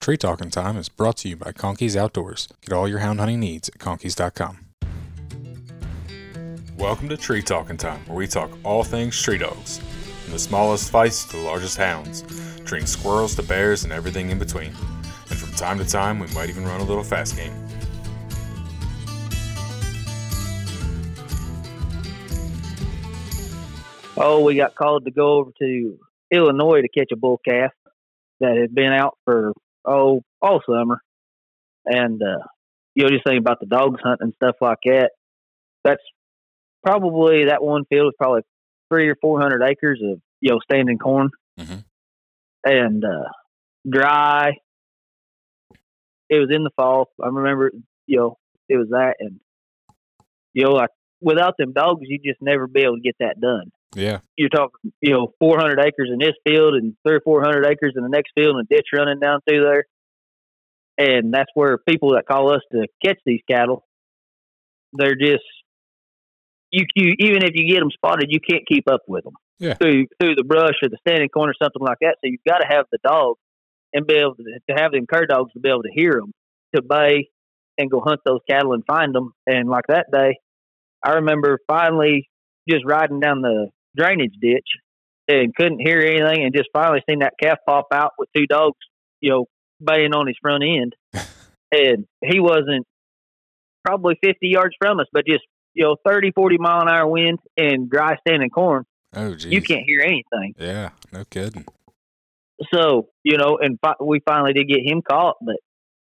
Tree Talking Time is brought to you by Conkeys Outdoors. Get all your hound hunting needs at conkeys.com. Welcome to Tree Talking Time, where we talk all things tree dogs, from the smallest feists to the largest hounds, treeing squirrels to bears and everything in between. And from time to time, we might even run a little fast game. oh, we got called to go over to Illinois to catch a bull calf that had been out for oh all summer, and uh, you know just think about the dogs hunting and stuff like that. That's probably that one field is probably three or four hundred acres of you know standing corn Mhm. and uh, dry. It was in the fall. I remember, you know, it was that, and you know, like without them dogs, you just never be able to get that done Yeah. you're talking, you know, 400 acres in this field and three or 400 acres in the next field and a ditch running down through there. And that's where people that call us to catch these cattle, they're just, you, you even if you get them spotted, you can't keep up with them Yeah. through through the brush or the standing corn or something like that. So you've got to have the dog and be able to, to have them cur dogs to be able to hear them, to bay and go hunt those cattle and find them. And like that day, I remember finally just riding down the drainage ditch and couldn't hear anything and just finally seen that calf pop out with two dogs, you know, baying on his front end. and he wasn't probably 50 yards from us, but just, you know, 30, 40 mile an hour wind and dry standing corn. Oh, geez. You can't hear anything. Yeah. No kidding. So, you know, and fi- we finally did get him caught, but,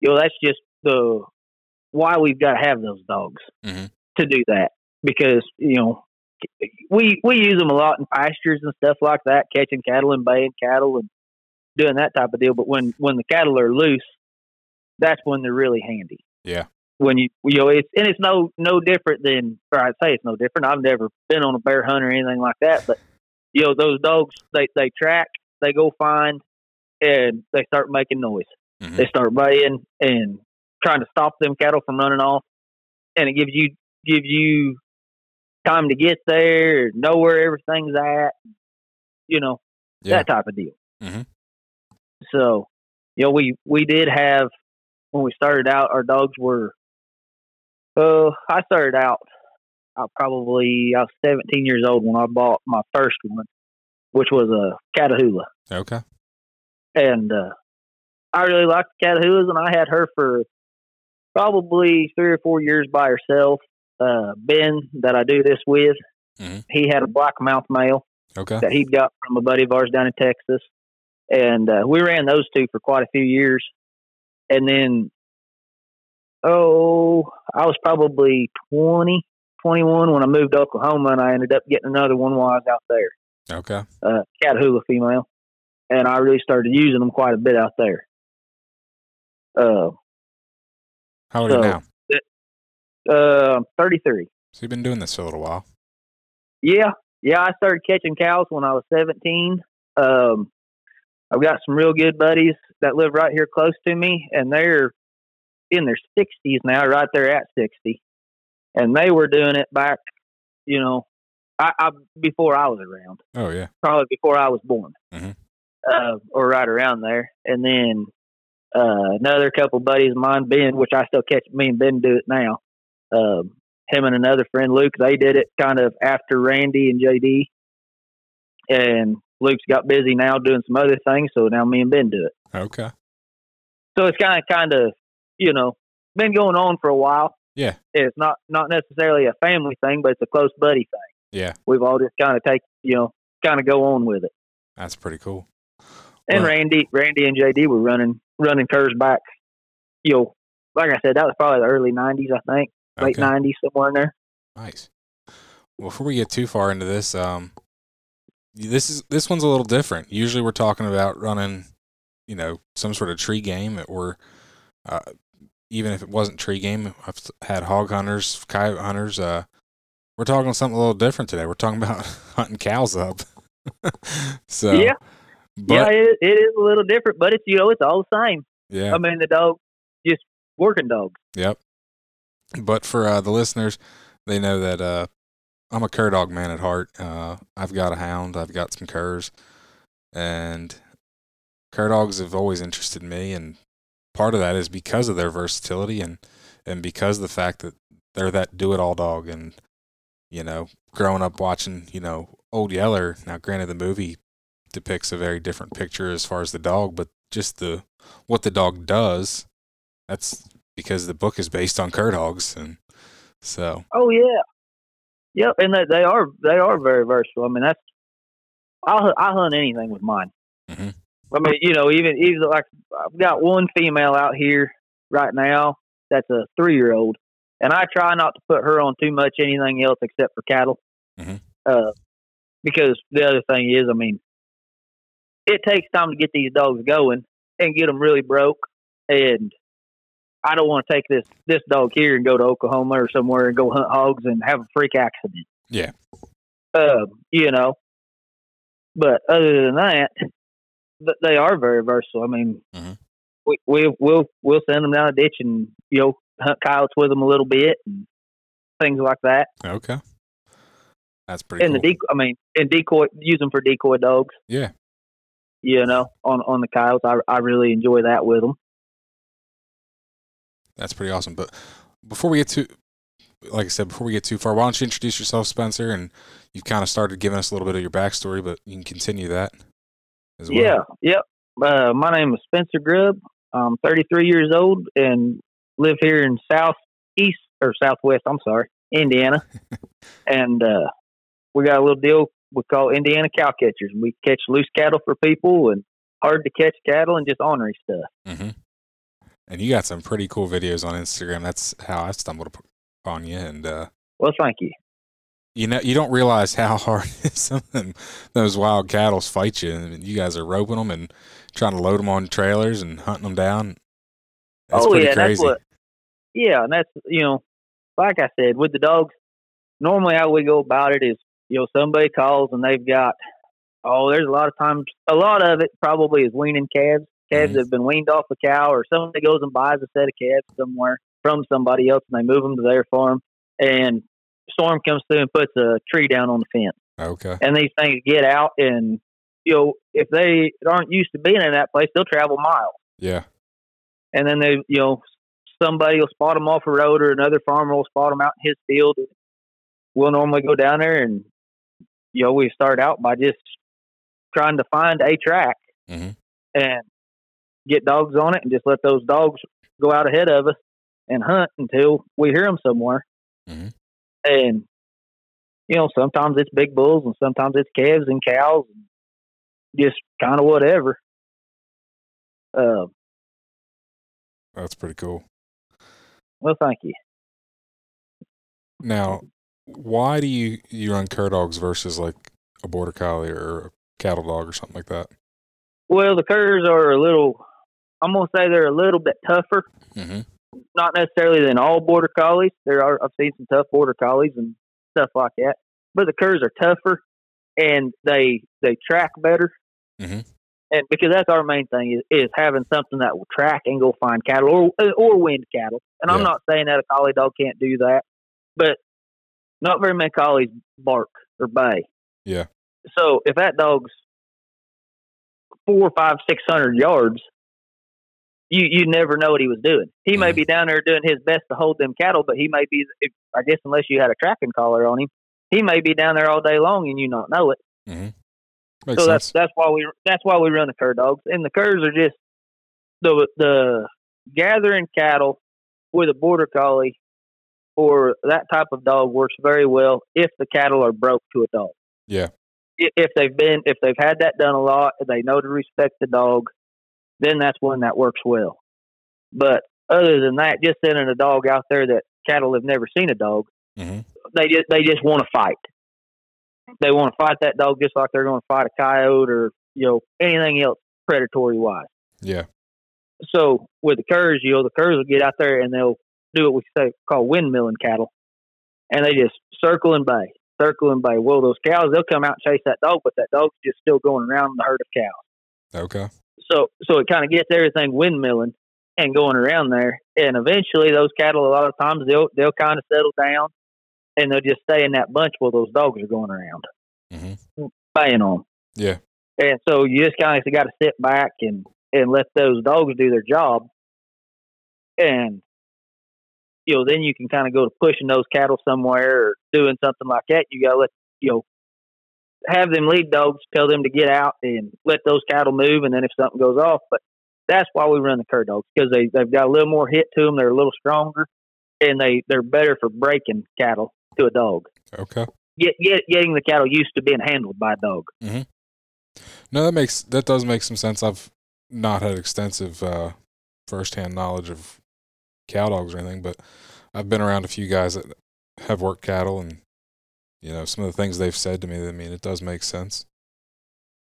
you know, that's just the why we've got to have those dogs Mhm. to do that because, you know, we we use them a lot in pastures and stuff like that, catching cattle and baying cattle and doing that type of deal. But when when the cattle are loose, that's when they're really handy. Yeah. When you you know it's and it's no no different than or I'd say it's no different. I've never been on a bear hunt or anything like that, but you know those dogs they they track, they go find, and they start making noise. Mhm. They start baying and trying to stop them cattle from running off, and it gives you gives you time to get there, know where everything's at, you know, Yeah. that type of deal. Mhm. So, you know, we we did have when we started out, our dogs were. Oh, I started out. I probably I was 17 years old when I bought my first one, which was a Catahoula, Okay. and uh, I really liked Catahoulas, and I had her for probably three or four years by herself. Uh, ben, that I do this with, Mhm. he had a black mouth male Okay. that he'd got from a buddy of ours down in Texas. And uh, we ran those two for quite a few years. And then, oh, I was probably 20, 21 when I moved to Oklahoma, and I ended up getting another one while I was out there, Okay. uh, Catahoula female. And I really started using them quite a bit out there. Uh, How old are you now? Uh, 33. So you've been doing this for a little while. Yeah, yeah. I started catching cows when I was 17. Um, I've got some real good buddies that live right here close to me, and they're in their 60s now, right there at 60. And they were doing it back, you know, I, I before I was around, Oh, yeah. probably before I was born, Mhm. uh, or right around there. And then uh, another couple buddies of mine, Ben, which I still catch. Me and Ben do it now. Um, him and another friend, Luke, they did it kind of after Randy and JD. And Luke's got busy now doing some other things, so now me and Ben do it. Okay. So it's kind of, kind of, you know, been going on for a while. Yeah. It's not not necessarily a family thing, but it's a close buddy thing. Yeah. We've all just kind of take, you know, kind of go on with it. That's pretty cool. And Well- Randy, Randy and JD were running running curs back. You know, like I said, that was probably the early '90s, I think, late Okay. '90s, somewhere in there. Nice. Well, before we get too far into this, um, this is this one's a little different. Usually, we're talking about running, you know, some sort of tree game, or uh, even if it wasn't tree game, I've had hog hunters, coyote hunters. Uh, we're talking something a little different today. We're talking about hunting cows up. so yeah, but yeah, it, it is a little different, but it's you know, it's all the same. yeah, I mean, the dog just working dogs. Yep. But for uh, the listeners, they know that uh, I'm a cur dog man at heart. Uh, I've got a hound. I've got some curs, and cur dogs have always interested me. And part of that is because of their versatility and and because of the fact that they're that do it all dog and you know growing up watching you know old yeller now granted the movie depicts a very different picture as far as the dog but just the what the dog does that's because the book is based on cur dogs and so Oh yeah, yep, and they, they are they are very versatile. I mean, that's I I hunt anything with mine. Mhm. I mean, you know, even even like I've got one female out here right now that's a three year old, and I try not to put her on too much anything else except for cattle. Mhm. Uh, because the other thing is, I mean, it takes time to get these dogs going and get them really broke, and I don't want to take this this dog here and go to Oklahoma or somewhere and go hunt hogs and have a freak accident. Yeah. Um, you know. But other than that, th- they are very versatile. I mean, Mhm. we we we'll we'll send them down a ditch and you know hunt coyotes with them a little bit and things like that. okay that's pretty and cool. the decoy, I mean, and decoy use them for decoy dogs. yeah You know, on on the coyotes, I I really enjoy that with them. That's pretty awesome. But before we get to, like I said, before we get too far, why don't you introduce yourself, Spencer? And you've kind of started giving us a little bit of your backstory, but you can continue that as well. Yeah, yep. Uh, my name is Spencer Grubb. I'm 33 years old and live here in southeast or southwest. I'm sorry, Indiana, and uh, we got a little deal we call Indiana cow catchers. We catch loose cattle for people and hard to catch cattle and just ornery stuff. hmm And you got some pretty cool videos on Instagram. That's how I stumbled upon you. And uh, Well, thank you. you know, you don't realize how hard some of those wild cattle fight you. And you guys are roping them and trying to load them on trailers and hunting them down. That's oh pretty yeah, crazy. that's what. Yeah, and that's you know, like I said, with the dogs, normally how we go about it is you know somebody calls and they've got oh there's a lot of times a lot of it probably is weaning calves calves Mhm. that have been weaned off a cow or somebody goes and buys a set of calves somewhere from somebody else and they move them to their farm and storm comes through and puts a tree down on the fence okay. and these things get out and you know if they aren't used to being in that place they'll travel miles Yeah. and then they, you know, somebody will spot them off a road or another farmer will spot them out in his field. We'll normally go down there and, you know, we start out by just trying to find a track Mhm. and get dogs on it and just let those dogs go out ahead of us and hunt until we hear them somewhere. Mhm. And, you know, sometimes it's big bulls and sometimes it's calves and cows and just kind of whatever. Uh, That's pretty cool. well, thank you. Now, why do you you run cur dogs versus like a border collie or a cattle dog or something like that? Well, the curs are a little. I'm gonna say they're a little bit tougher. Mm-hmm. Not necessarily than all border collies. There are I've seen some tough border collies and stuff like that. But the curs are tougher, and they they track better. Mhm. And because that's our main thing is, is having something that will track and go find cattle or or wind cattle. And I'm not saying that a collie dog can't do that, but not very many collies bark or bay. Yeah. So if that dog's four, five, six hundred yards, you you never know what he was doing. He may be down there doing his best to hold them cattle, but he may be. I guess unless you had a tracking collar on him, he may be down there all day long and you not know it. Mm-hmm. Makes so that's sense. that's why we that's why we run the cur dogs, and the curs are just the the gathering cattle with a border collie or that type of dog works very well if the cattle are broke to a dog. Yeah. If they've been if they've had that done a lot, they know to respect the dog, then that's one that works well. But other than that, just sending a dog out there that cattle have never seen a dog, Mm-hmm. they just they just want to fight. They want to fight that dog just like they're going to fight a coyote or you know anything else predatory wise. Yeah. So with the curs, you know, the curs will get out there and they'll do what we say call windmilling cattle, and they just circle and bay, circle and bay. Well, those cows they'll come out and chase that dog, but that dog's just still going around the herd of cows. Okay. So so it kind of gets everything windmilling and going around there, and eventually those cattle a lot of times they'll they'll kind of settle down, and they'll just stay in that bunch while those dogs are going around Mm-hmm. baying on. Yeah. And so you just kind of got to sit back and and let those dogs do their job. and you know then you can kind of go to pushing those cattle somewhere or doing something like that. You got to let you know have them lead dogs, tell them to get out and let those cattle move, and then if something goes off, but that's why we run the cur dogs because they they've got a little more hit to them. They're a little stronger, and they they're better for breaking cattle to a dog. Okay. Get, get getting the cattle used to being handled by a dog. mhm No, that makes that does make some sense. I've not had extensive uh, firsthand knowledge of cow dogs or anything, but I've been around a few guys that have worked cattle, and you know some of the things they've said to me. I mean, it does make sense.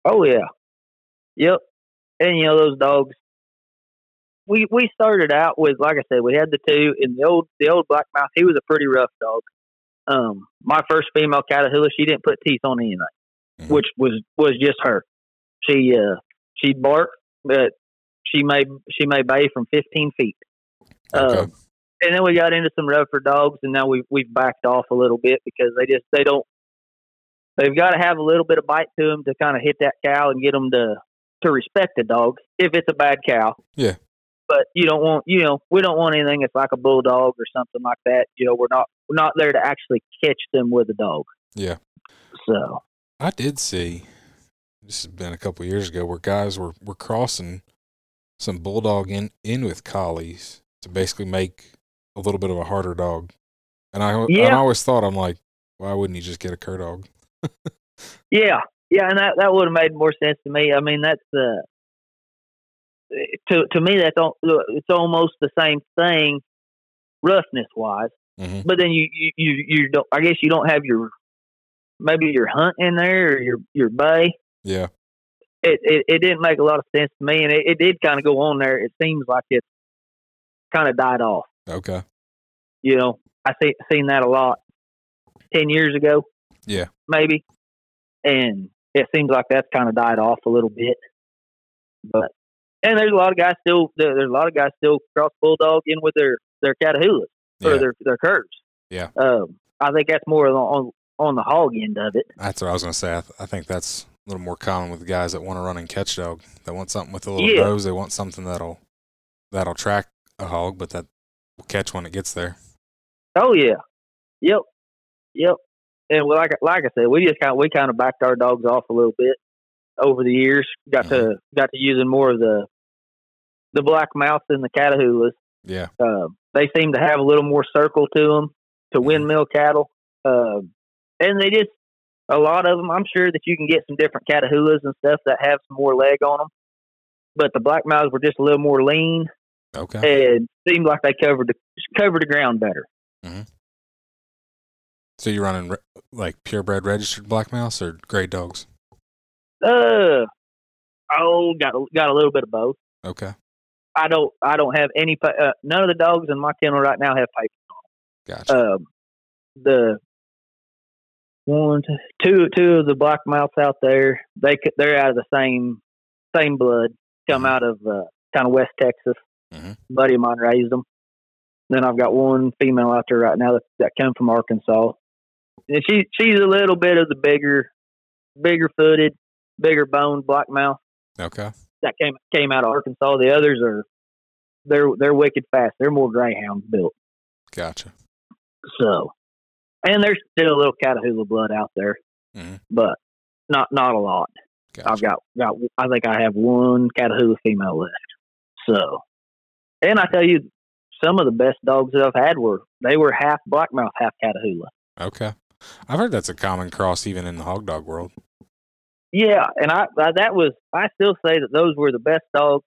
Oh yeah, yep. And you know those dogs. We we started out with like I said, we had the two in the old the old black mouth. He was a pretty rough dog. Um, my first female Catahoula, she didn't put teeth on anything, Mhm. which was was just her. She uh she'd bark, but she may she may bay from fifteen feet. Okay. Um, and then we got into some rougher dogs, and now we've we've backed off a little bit because they just they don't. They've got to have a little bit of bite to them to kind of hit that cow and get them to to respect the dog if it's a bad cow. Yeah. But you don't want you know we don't want anything that's like a bulldog or something like that. You know we're not we're not there to actually catch them with a dog. Yeah. So I did see. This has been a couple years ago where guys were were crossing some bulldog in in with collies to basically make a little bit of a harder dog, and I and I always thought I'm like, why wouldn't you just get a cur dog? yeah, yeah, and that that would have made more sense to me. I mean that's the to to me that's it's almost the same thing roughness wise. hmm but then you you you, you don't. I guess you don't have your maybe your hunt in there or your your bay. Yeah. It it, it didn't make a lot of sense to me, and it, it did kind of go on there. It seems like it kind of died off. Okay. You know, I see seen that a lot ten years ago. Yeah. maybe, and it seems like that's kind of died off a little bit. But and there's a lot of guys still there, there's a lot of guys still cross bulldog in with their their catahoulas or Yeah. their their curs. Yeah. Um, I think that's more on on, the hog end of it. That's what I was gonna say. I, th- I think that's a little more common with guys that want to run and catch dog. They want something with a little Yeah. nose. They want something that'll that'll track a hog, but that will catch when it gets there. Oh yeah, yep, yep. And well, like like I said, we just kind of, we kind of backed our dogs off a little bit over the years. Got to got to using more of the the black mouths and the catahoulas. Yeah. Uh, they seem to have a little more circle to them to windmill cattle, uh, and they just a lot of them. I'm sure that you can get some different catahoulas and stuff that have some more leg on them, but the black mouths were just a little more lean Okay. and seemed like they covered the covered the ground better. So you're running like purebred registered black mouths or gray dogs? Uh oh, got a, got a little bit of both. Okay. I don't I don't have any uh, none of the dogs in my kennel right now have papers. Gotcha. Um, the one, two, two of the black mouths out there, they they're out of the same same blood. Come Mhm. out of uh, kind of West Texas. Mhm. Buddy of mine raised them. Then I've got one female out there right now that that come from Arkansas, and she she's a little bit of the bigger, bigger footed, bigger boned black mouth okay. that came came out of Arkansas. The others are they're they're wicked fast. They're more greyhound built. Gotcha. So, and there's still a little Catahoula blood out there, Mhm. but not not a lot. Gotcha. I've got got I think I have one Catahoula female left. So, and I tell you, some of the best dogs that I've had were they were half blackmouth, half Catahoula. Okay. I've heard that's a common cross even in the hog dog world. Yeah, and I, I that was I still say that those were the best dogs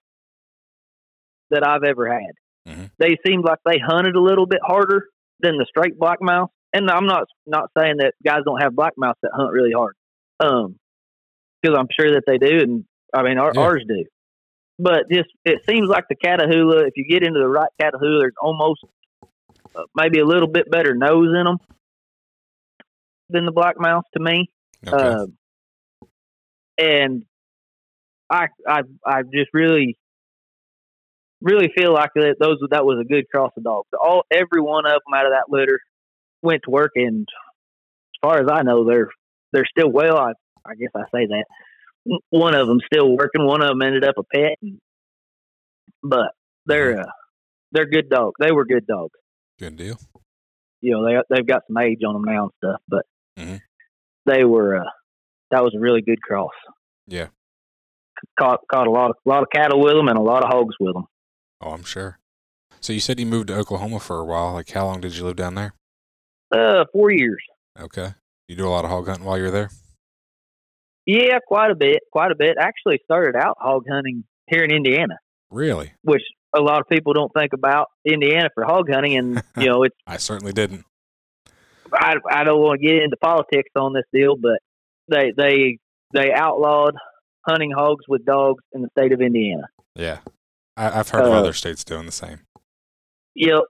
that I've ever had. Mhm. They seemed like they hunted a little bit harder than the straight blackmouth. And I'm not not saying that guys don't have blackmouths that hunt really hard, um, because I'm sure that they do, and I mean our, Yeah. ours do. But just it seems like the Catahoula, if you get into the right Catahoula, there's almost uh, maybe a little bit better nose in them than the blackmouth to me. Okay. Um, and I, I, I just really, really feel like that those that was a good cross of dogs. All every one of them out of that litter went to work, and as far as I know, they're they're still well. I, I guess I say that one of them still working. One of them ended up a pet, but they're uh, they're good dogs. They were good dogs. Good deal. You know, they they've got some age on them now and stuff, but Mhm. they were. Uh, that was a really good cross. Yeah. Caught caught a lot of a lot of cattle with them and a lot of hogs with them. Oh, I'm sure. So you said you moved to Oklahoma for a while. Like, how long did you live down there? Uh, four years. Okay. You do a lot of hog hunting while you're there. Yeah, quite a bit, quite a bit. Actually, started out hog hunting here in Indiana, Really? which a lot of people don't think about Indiana for hog hunting, and you know, it's I certainly didn't. I I don't want to get into politics on this deal, but they they they outlawed hunting hogs with dogs in the state of Indiana. Yeah. I, I've heard of Uh, other states doing the same. Yep,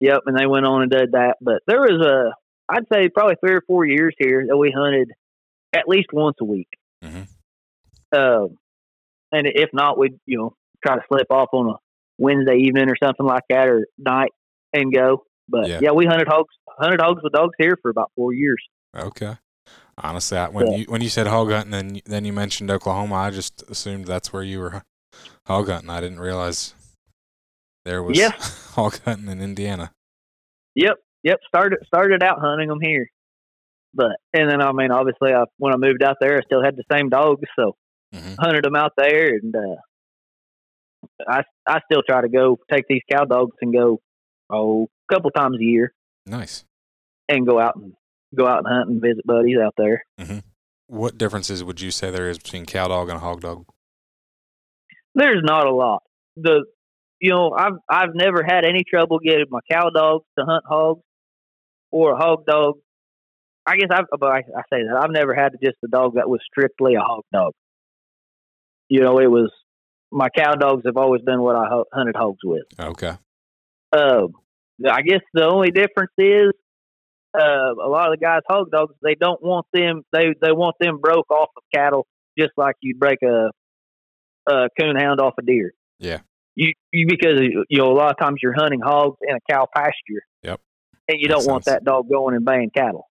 yep, and they went on and did that. But there was a I'd say probably three or four years here that we hunted at least once a week. Mhm. Um, and if not, we'd you know try to slip off on a Wednesday evening or something like that, or night and go. But Yeah. yeah, we hunted hogs, hunted hogs with dogs here for about four years. Okay. Honestly, I, when Yeah. you when you said hog hunting, and then you mentioned Oklahoma, I just assumed that's where you were hog hunting. I didn't realize there was Yeah. hog hunting in Indiana. Yep, yep. Started started out hunting them here, but and then I mean, obviously, I, when I moved out there, I still had the same dogs, so hmm hunted them out there, and uh, I I still try to go take these cow dogs and go oh a couple times a year Nice. and go out and go out and hunt and visit buddies out there. What differences would you say there is between cow dog and hog dog? There's not a lot. The you know I've I've never had any trouble getting my cow dogs to hunt hogs or a hog dog. I guess I've but I, I say that I've never had just a dog that was strictly a hog dog. You know, it was my cow dogs have always been what I hu- hunted hogs with. Okay. Um, I guess the only difference is uh, a lot of the guys hog dogs they don't want them they they want them broke off of cattle just like you break a a coon hound off a deer. Yeah. You you because you know a lot of times you're hunting hogs in a cow pasture. Yep. And you Makes don't want sense. that dog going and baying cattle.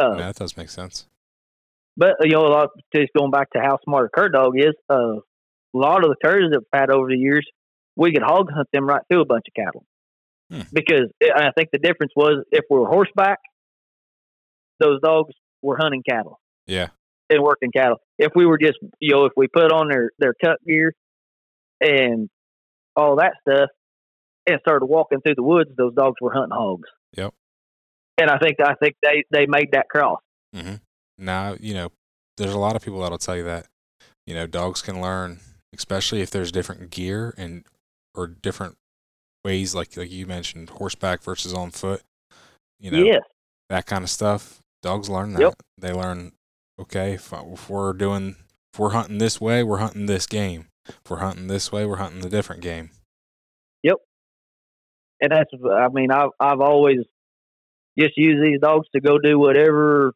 Uh, yeah, that does make sense. But you know, a lot just going back to how smart a cur dog is. Uh, a lot of the curs that we've had over the years, we could hog hunt them right through a bunch of cattle. Hmm. Because I I think the difference was if we were horseback, those dogs were hunting cattle Yeah. and working cattle. If we were just, you know, if we put on their their cut gear and all that stuff and started walking through the woods, those dogs were hunting hogs. Yep. And I think I think they they made that cross. Mm-hmm. Now, you know, there's a lot of people that'll tell you that, you know, dogs can learn, especially if there's different gear and or different ways, like like you mentioned, horseback versus on foot. You know, yes. that kind of stuff. Dogs learn that. Yep. They learn, okay, if, if we're doing, if we're hunting this way, we're hunting this game. If we're hunting this way, we're hunting the different game. Yep. And that's I mean I've I've always just use these dogs to go do whatever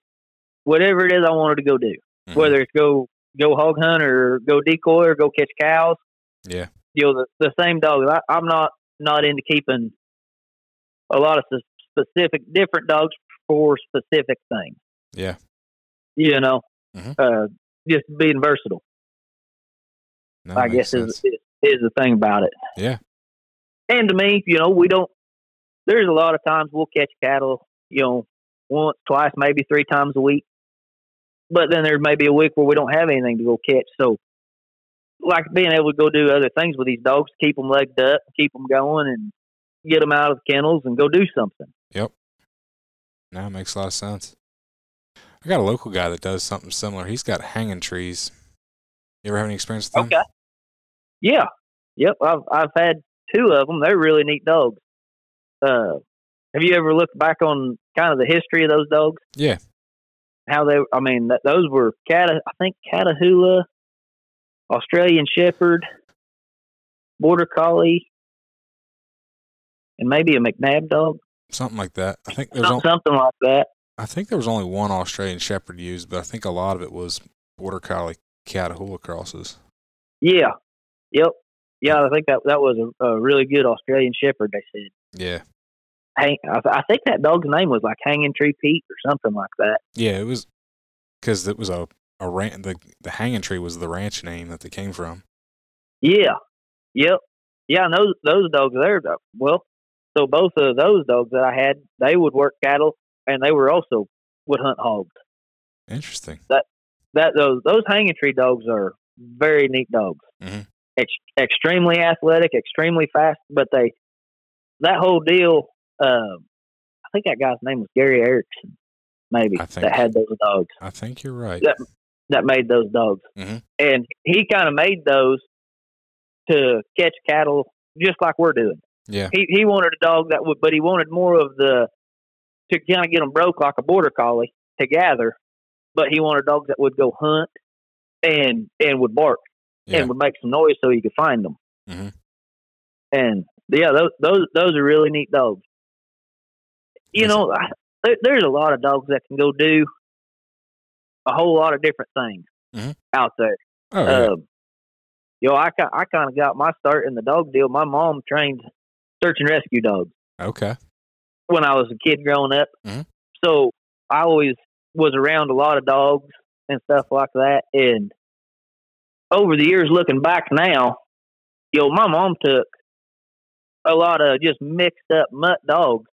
whatever it is I wanted to go do, Mhm. whether it's go go hog hunt or go decoy or go catch cows. Yeah. You know the the same dog. I, I'm not not into keeping a lot of specific different dogs for specific things. Yeah. You know, Mhm. uh, just being versatile. No, I guess is, is is the thing about it. Yeah. And to me, you know, we don't. There's a lot of times we'll catch cattle, you know, once, twice, maybe three times a week. But then there may be a week where we don't have anything to go catch. So, like being able to go do other things with these dogs, keep them legged up, keep them going, and get them out of the kennels and go do something. Yep. It makes a lot of sense. I got a local guy that does something similar. He's got hanging trees. You ever have any experience with them? Okay. Yeah. Yep. I've I've had two of them. They're really neat dogs. Uh, have you ever looked back on kind of the history of those dogs? Yeah. How they? I mean, those were Cata. I think Catahoula, Australian Shepherd, Border Collie, and maybe a McNab dog, Something like that. I think there's Some- on, something like that. I think there was only one Australian Shepherd used, but I think a lot of it was Border Collie Catahoula crosses. Yeah. Yep. Yeah, I think that that was a, a really good Australian Shepherd. They said. Yeah. Hang, I, I think that dog's name was like Hanging Tree Pete or something like that. Yeah, it was because it was a a ran- the the hanging tree was the ranch name that they came from. Yeah. Yep. yeah, and those those dogs there. Well, so both of those dogs that I had, they would work cattle, and they were also would hunt hogs. Interesting. That that those those hanging tree dogs are very neat dogs. Mhm. Ex- extremely athletic, extremely fast, but they that whole deal. Um, I think that guy's name was Gary Ericsson, maybe think- that had those dogs I think you're right. Yeah. that made those dogs, Mhm. and he kind of made those to catch cattle, just like we're doing. Yeah. He he wanted a dog that would, but he wanted more of the to kind of get them broke like a border collie to gather, but he wanted dogs that would go hunt and and would bark Yeah. and would make some noise so he could find them. Mhm. And yeah, those those those are really neat dogs. You know, I, there, there's a lot of dogs that can go do a whole lot of different things Mhm. out there. Oh, yeah. Um, you know, I I kind of got my start in the dog deal. My mom trained search and rescue dogs okay. when I was a kid growing up. Mhm. So I always was around a lot of dogs and stuff like that. And over the years, looking back now, you know, my mom took a lot of just mixed up mutt dogs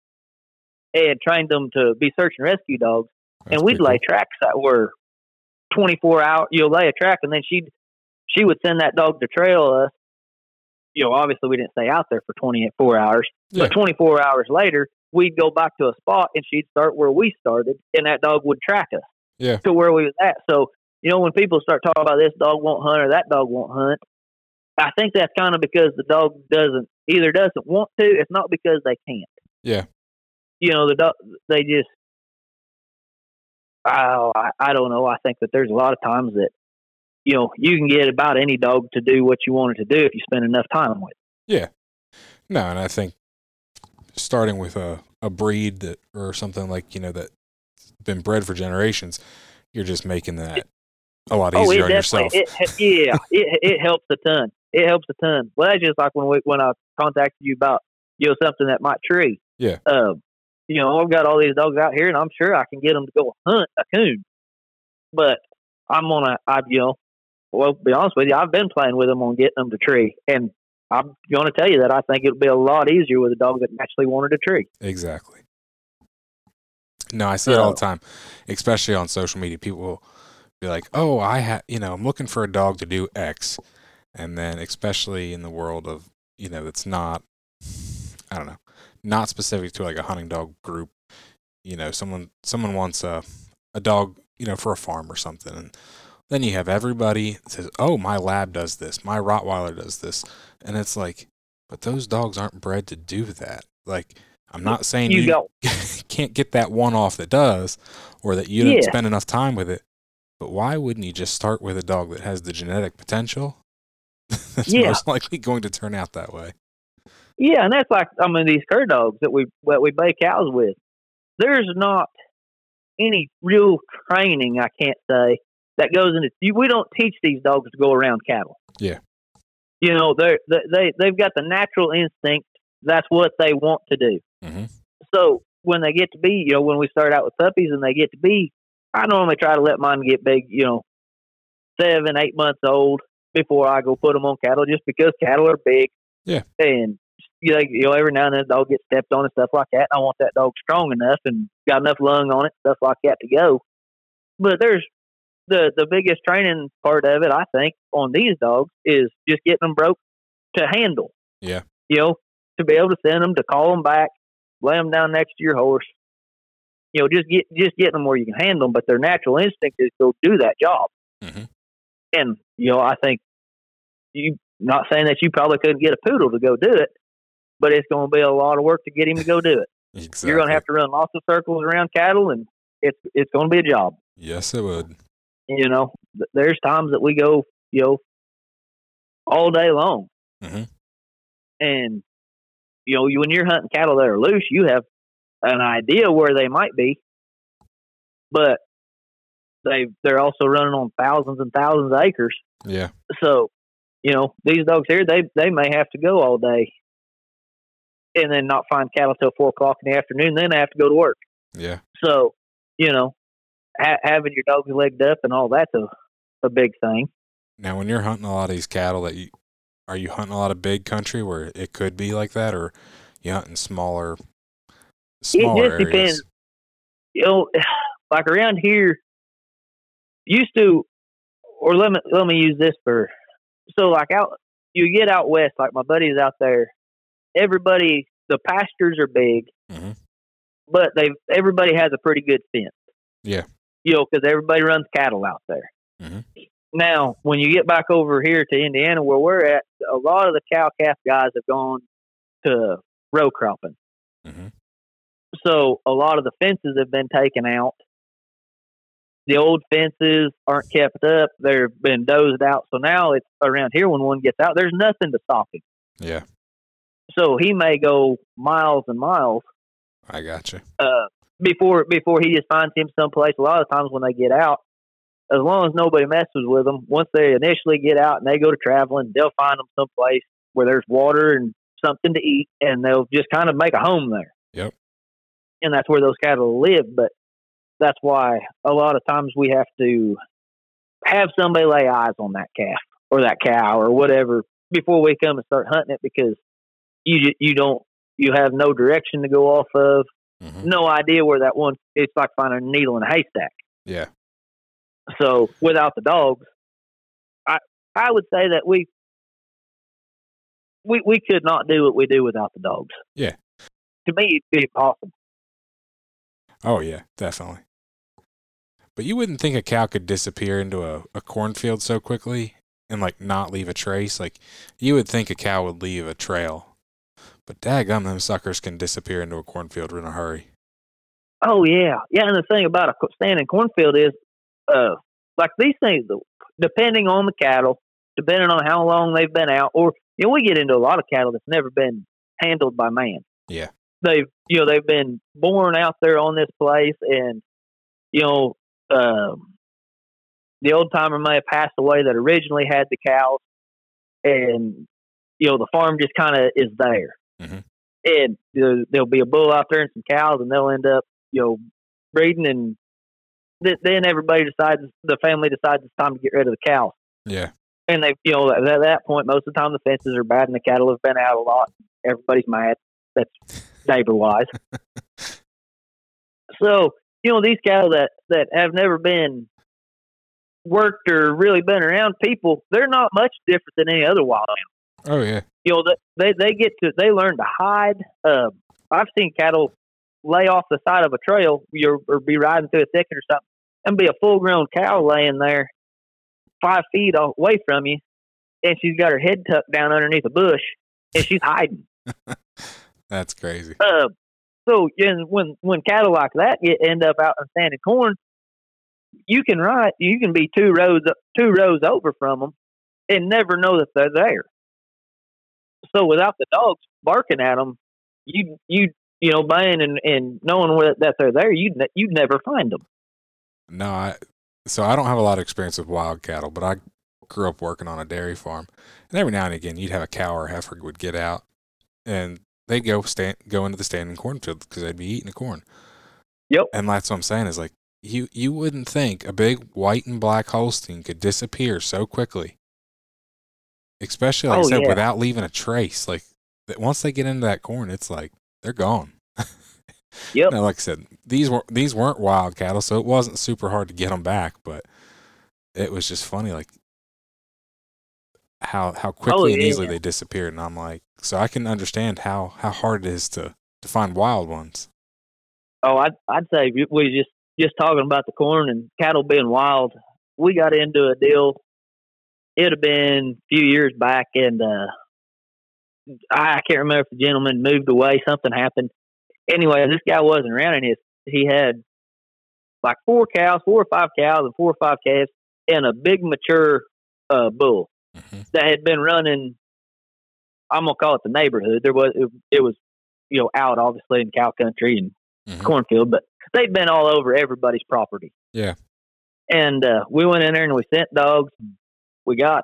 and trained them to be search and rescue dogs. That's and we'd lay tracks that were 24 hour, you know, lay a track and then she'd, she would send that dog to trail us. You know, obviously we didn't stay out there for 24 hours, Yeah. but 24 hours later, we'd go back to a spot and she'd start where we started and that dog would track us Yeah. to where we was at. So, you know, when people start talking about this dog won't hunt or that dog won't hunt, I think that's kind of because the dog doesn't either doesn't want to. It's not because they can't. Yeah. You know, the dog they just. Oh, I, I don't know. I think that there's a lot of times that, you know, you can get about any dog to do what you want it to do if you spend enough time with. it. Yeah. No, and I think starting with a, a breed that or something like, you know, that's been bred for generations, you're just making that a lot Oh, easier it on yourself. it, yeah, it it helps a ton. It helps a ton. Well, that's just like when we when I contacted you about you know something that might tree. Yeah. Um, you know, I've got all these dogs out here, and I'm sure I can get them to go hunt a coon. But I'm gonna, I you know, well, be honest with you, I've been playing with them on getting them to tree, and I'm gonna tell you that I think it'll be a lot easier with a dog that actually wanted a tree. Exactly. No, I see it all the time, especially on social media. People will be like, "Oh, I have, you know, I'm looking for a dog to do X," and then especially in the world of, you know, that's not, I don't know, not specific to like a hunting dog group. You know, someone someone wants a a dog, you know, for a farm or something, and then you have everybody says, "Oh, my lab does this, my Rottweiler does this," and it's like, but those dogs aren't bred to do that. Like, I'm not saying You you, can't get that one off that does, or that you didn't spend enough time with it. But why wouldn't you just start with a dog that has the genetic potential? That's Yeah. most likely going to turn out that way. Yeah, and that's like I mean these cur dogs that we that we bake cows with. There's not any real training, I can't say, that goes into. We don't teach these dogs to go around cattle. Yeah. You know, they they they've got the natural instinct. That's what they want to do. hmm So when they get to be, you know, when we start out with puppies and they get to be, I normally try to let mine get big, you know, seven, eight months old before I go put them on cattle, just because cattle are big. Yeah. And you know, you know, every now and then a dog gets stepped on and stuff like that. I want that dog strong enough and got enough lung on it, stuff like that to go. But there's the the biggest training part of it, I think, on these dogs is just getting them broke to handle. Yeah. You know, to be able to send them to call them back, lay them down next to your horse. You know, just get just getting them where you can handle them. But their natural instinct is to do that job. Mhm. And you know, I think you not saying that you probably couldn't get a poodle to go do it, but it's going to be a lot of work to get him to go do it. Exactly. You're going to have to run lots of circles around cattle, and it's it's going to be a job. Yes, it would. You know, Th- there's times that we go, you know, all day long, Mhm. and you know, you, when you're hunting cattle that are loose, you have an idea where they might be, but they they're also running on thousands and thousands of acres. Yeah. So, you know, these dogs here, they they may have to go all day, and then not find cattle till four o'clock in the afternoon. Then I have to go to work. Yeah. So, you know, ha- having your dogs legged up and all that's a a big thing. Now, when you're hunting a lot of these cattle that you are you hunting a lot of big country where it could be like that, or you hunting smaller, smaller it just areas? depends. You know, like around here, used to, or let me let me use this for. So like out, you get out west, like my buddies out there. Everybody, the pastures are big, mm-hmm. but they everybody has a pretty good fence. Yeah. You know, because everybody runs cattle out there. Mhm. Now, when you get back over here to Indiana, where we're at, a lot of the cow calf guys have gone to row cropping hmm so a lot of the fences have been taken out. The old fences aren't kept up; they've been dozed out. So now it's around here. When one gets out, there's nothing to stop him. Yeah, So he may go miles and miles I got you. uh, before before he just finds him someplace. A lot of times when they get out, as long as nobody messes with them, once they initially get out and they go to traveling, they'll find them someplace where there's water and something to eat, and they'll just kind of make a home there. Yep. And that's where those cattle live. But that's why a lot of times we have to have somebody lay eyes on that calf or that cow or whatever before we come and start hunting it because you you don't you have no direction to go off of hmm no idea where that one. It's like finding a needle in a haystack. Yeah, So without the dogs, I I would say that we we we could not do what we do without the dogs. Yeah. To me, it'd be impossible. oh yeah, definitely. But you wouldn't think a cow could disappear into a, a cornfield so quickly and like not leave a trace. Like you would think a cow would leave a trail, but daggum, them suckers can disappear into a cornfield in a hurry. Oh yeah, yeah. And the thing about a standing cornfield is, uh, like these things, depending on the cattle, depending on how long they've been out, or you know, we get into a lot of cattle that's never been handled by man. Yeah. They've you know they've been born out there on this place, and you know, um, the old timer may have passed away that originally had the cows, and you know the farm just kind of is there, Mhm. and there- there'll be a bull out there and some cows, and they'll end up you know breeding, and th- then everybody decides the family decides it's time to get rid of the cows, Yeah, and they you know at that point most of the time the fences are bad and the cattle have been out a lot, everybody's mad. That's neighbor wise. So, you know, these cattle that, that have never been worked or really been around people, they're not much different than any other wild animal. oh yeah, You know, they, they get to, they learn to hide. Uh, I've seen cattle lay off the side of a trail or, or be riding through a thicket or something and be a full grown cow laying there five feet away from you and she's got her head tucked down underneath a bush and she's hiding. that's crazy. Uh, so yeah, when when cattle like that get end up out in standing corn, you can ride. You can be two rows two rows over from them and never know that they're there. So without the dogs barking at them, you you you know baying and, and knowing where, that they're there, you'd ne- you'd never find them. No, I so I don't have a lot of experience with wild cattle, but I grew up working on a dairy farm, and every now and again you'd have a cow or a heifer would get out, and they'd go stand go into the standing cornfield because they'd be eating the corn. Yep. And that's what I'm saying is like you you wouldn't think a big white and black Holstein could disappear so quickly, especially like I Oh, said yeah. without leaving a trace. Like once they get into that corn, it's like they're gone. Yep. Now, like I said, these were these weren't wild cattle, so it wasn't super hard to get them back. But it was just funny, like how how oh, quickly and Oh, yeah. easily they disappeared. And I'm like, so I can understand how how hard it is to to find wild ones. Oh, I'd I'd say we- we just just talking about the corn and cattle being wild. We got into a deal. It'd have been a few years back, and uh, I can't remember if the gentleman moved away. Something happened. Anyway, this guy wasn't around, and his he had like four cows, four or five cows, and four or five calves, and a big mature uh, bull hmm that had been running. I'm gonna call it the neighborhood. There was it, it was you know out obviously in cow country and Mhm. cornfield, but they've been all over everybody's property. Yeah. And uh, we went in there and we sent dogs. We got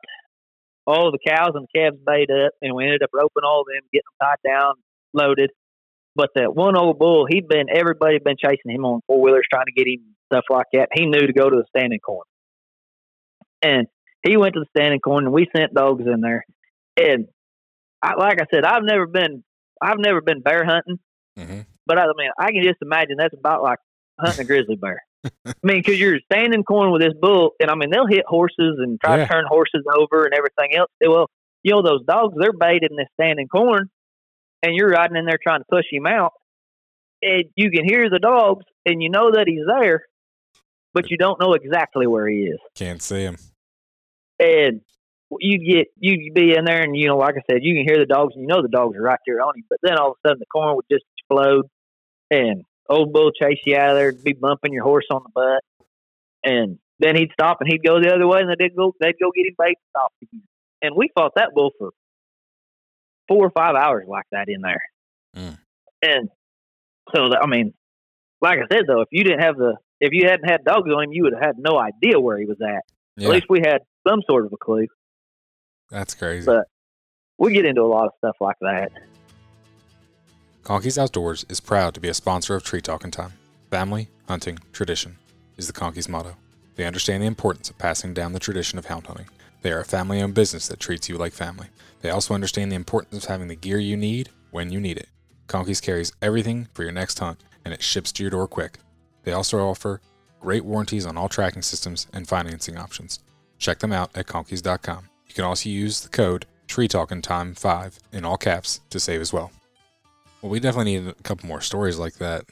all the cows and the calves bayed up, and we ended up roping all of them, getting them tied down, loaded. But that one old bull, he'd been everybody had been chasing him on four wheelers, trying to get him stuff like that. He knew to go to the standing corn, and he went to the standing corn, and we sent dogs in there. And I, like I said, I've never been I've never been bear hunting, mm-hmm. but I mean I can just imagine that's about like hunting a grizzly bear. I mean, because you're standing corn with this bull, and I mean they'll hit horses and try Yeah. to turn horses over and everything else. Well, you know those dogs they're baited in this standing corn, and you're riding in there trying to push him out, and you can hear the dogs, and you know that he's there, but you don't know exactly where he is. Can't see him. and you get you be in there and you know like i said you can hear the dogs and you know the dogs are right there on you but then all of a sudden the corn would just explode and old bull chase you out of there be bumping your horse on the butt and then he'd stop and he'd go the other way and they'd go they'd go get him bait and stop again and we fought that bull for four or five hours like that in there Mm. and so that, i mean like i said though if you didn't have the if you hadn't had dogs on him you would have had no idea where he was at Yeah, at least we had some sort of a clue that's crazy. But- we get into a lot of stuff like that. Conkeys Outdoors is proud to be a sponsor of Tree Talkin' Time. Family, hunting, tradition is the Conkeys motto. They understand the importance of passing down the tradition of hound hunting. They are a family owned business that treats you like family. They also understand the importance of having the gear you need when you need it. Conkeys carries everything for your next hunt and it ships to your door quick. They also offer great warranties on all tracking systems and financing options. Check them out at conkeys.com. You can also use the code TreeTalkinTime5 in all caps to save as well. Well, we definitely need a couple more stories like that.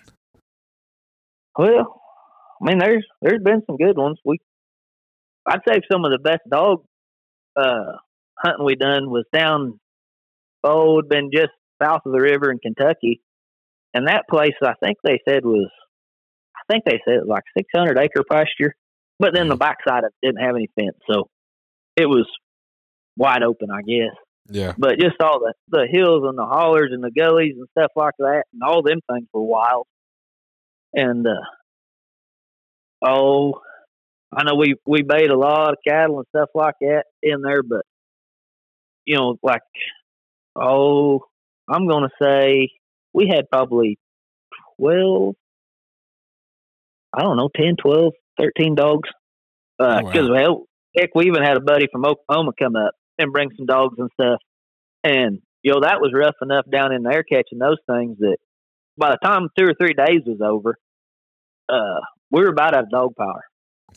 Well, I mean, there's there's been some good ones. We, I'd say some of the best dog uh, hunting we done was down. Oh, it'd been just south of the river in Kentucky, and that place I think they said was, I think they said it was like 600 acre pasture, but then the backside of it didn't have any fence, so it was wide open, I guess. Yeah. but just all the the hills and the hollers and the gullies and stuff like that, and all them things were wild. And uh, oh, I know we we bait a lot of cattle and stuff like that in there, but you know, like oh, I'm gonna say we had probably twelve. I don't know, 10, 12, 13 dogs. Oh, Because, wow. well, heck, we even had a buddy from Oklahoma come up and bring some dogs and stuff. And, you know, that was rough enough down in there catching those things that by the time two or three days was over, uh, we were about out of dog power.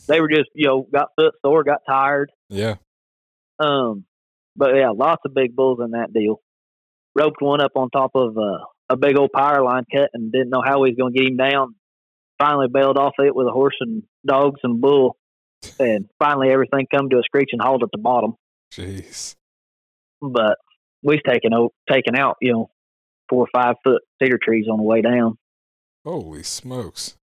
They were just, you know, got foot sore, got tired. Yeah. Um, but yeah, lots of big bulls in that deal. Roped one up on top of uh, a big old power line cut and didn't know how we was going to get him down. Finally bailed off it with a horse and dogs and bull. And finally everything come to a screeching halt at the bottom. Jeez. But we've taken, o- taken out, you know, four or five foot cedar trees on the way down Holy smokes.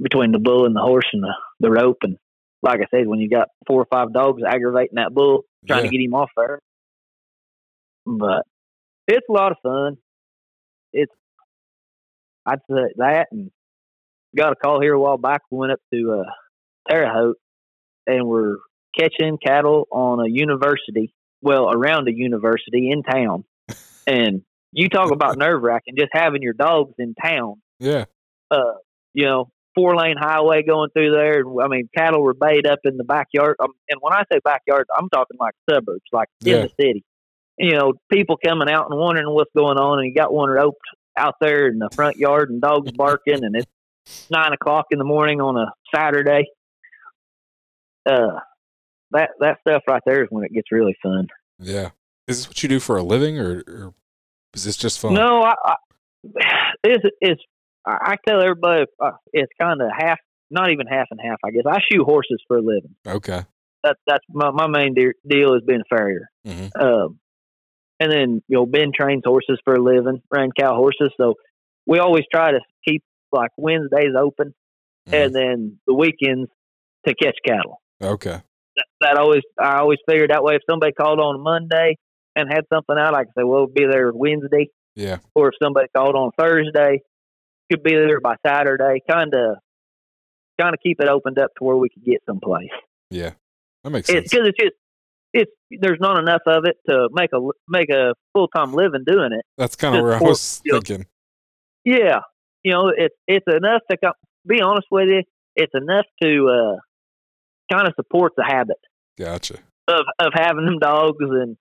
between the bull and the horse and the, the rope. And like I said, when you got four or five dogs aggravating that bull, trying Yeah. to get him off there. But it's a lot of fun. It's I'd say that and got a call here a while back. We went up to uh Terre Haute and we're catching cattle on a university, well, around a university in town. and you talk about nerve wracking, just having your dogs in town Yeah. uh, you know, four lane highway going through there. And I mean, cattle were bayed up in the backyard. Um, and when I say backyard, I'm talking like suburbs, like Yeah. in the city. You know, people coming out and wondering what's going on. And you got one roped out there in the front yard and dogs barking. and it's nine o'clock in the morning on a Saturday. Uh, that, that stuff right there is when it gets really fun. Yeah. Is this what you do for a living or, or is this just fun? No, I, I it's it's I tell everybody uh, it's kind of half, not even half and half. I guess I shoe horses for a living. Okay. That that's my my main de- deal is being a farrier. hmm Um, and then you know Ben trains horses for a living, ran cow horses. So we always try to keep like Wednesdays open, and then the weekends to catch cattle. Okay. That, always I always figured that way. If somebody called on Monday and had something out, I could say, well, be there Wednesday Yeah. or if somebody called on Thursday, could be there by Saturday. Kind of, kind of keep it opened up to where we could get someplace. Yeah. That makes It's sense. because it's just it's there's not enough of it to make a make a full time living doing it. That's kind of where I was you know, thinking. Yeah, you know it's it's enough to be honest with you. It's enough to uh, kind of supports the habit Gotcha. of of having them dogs and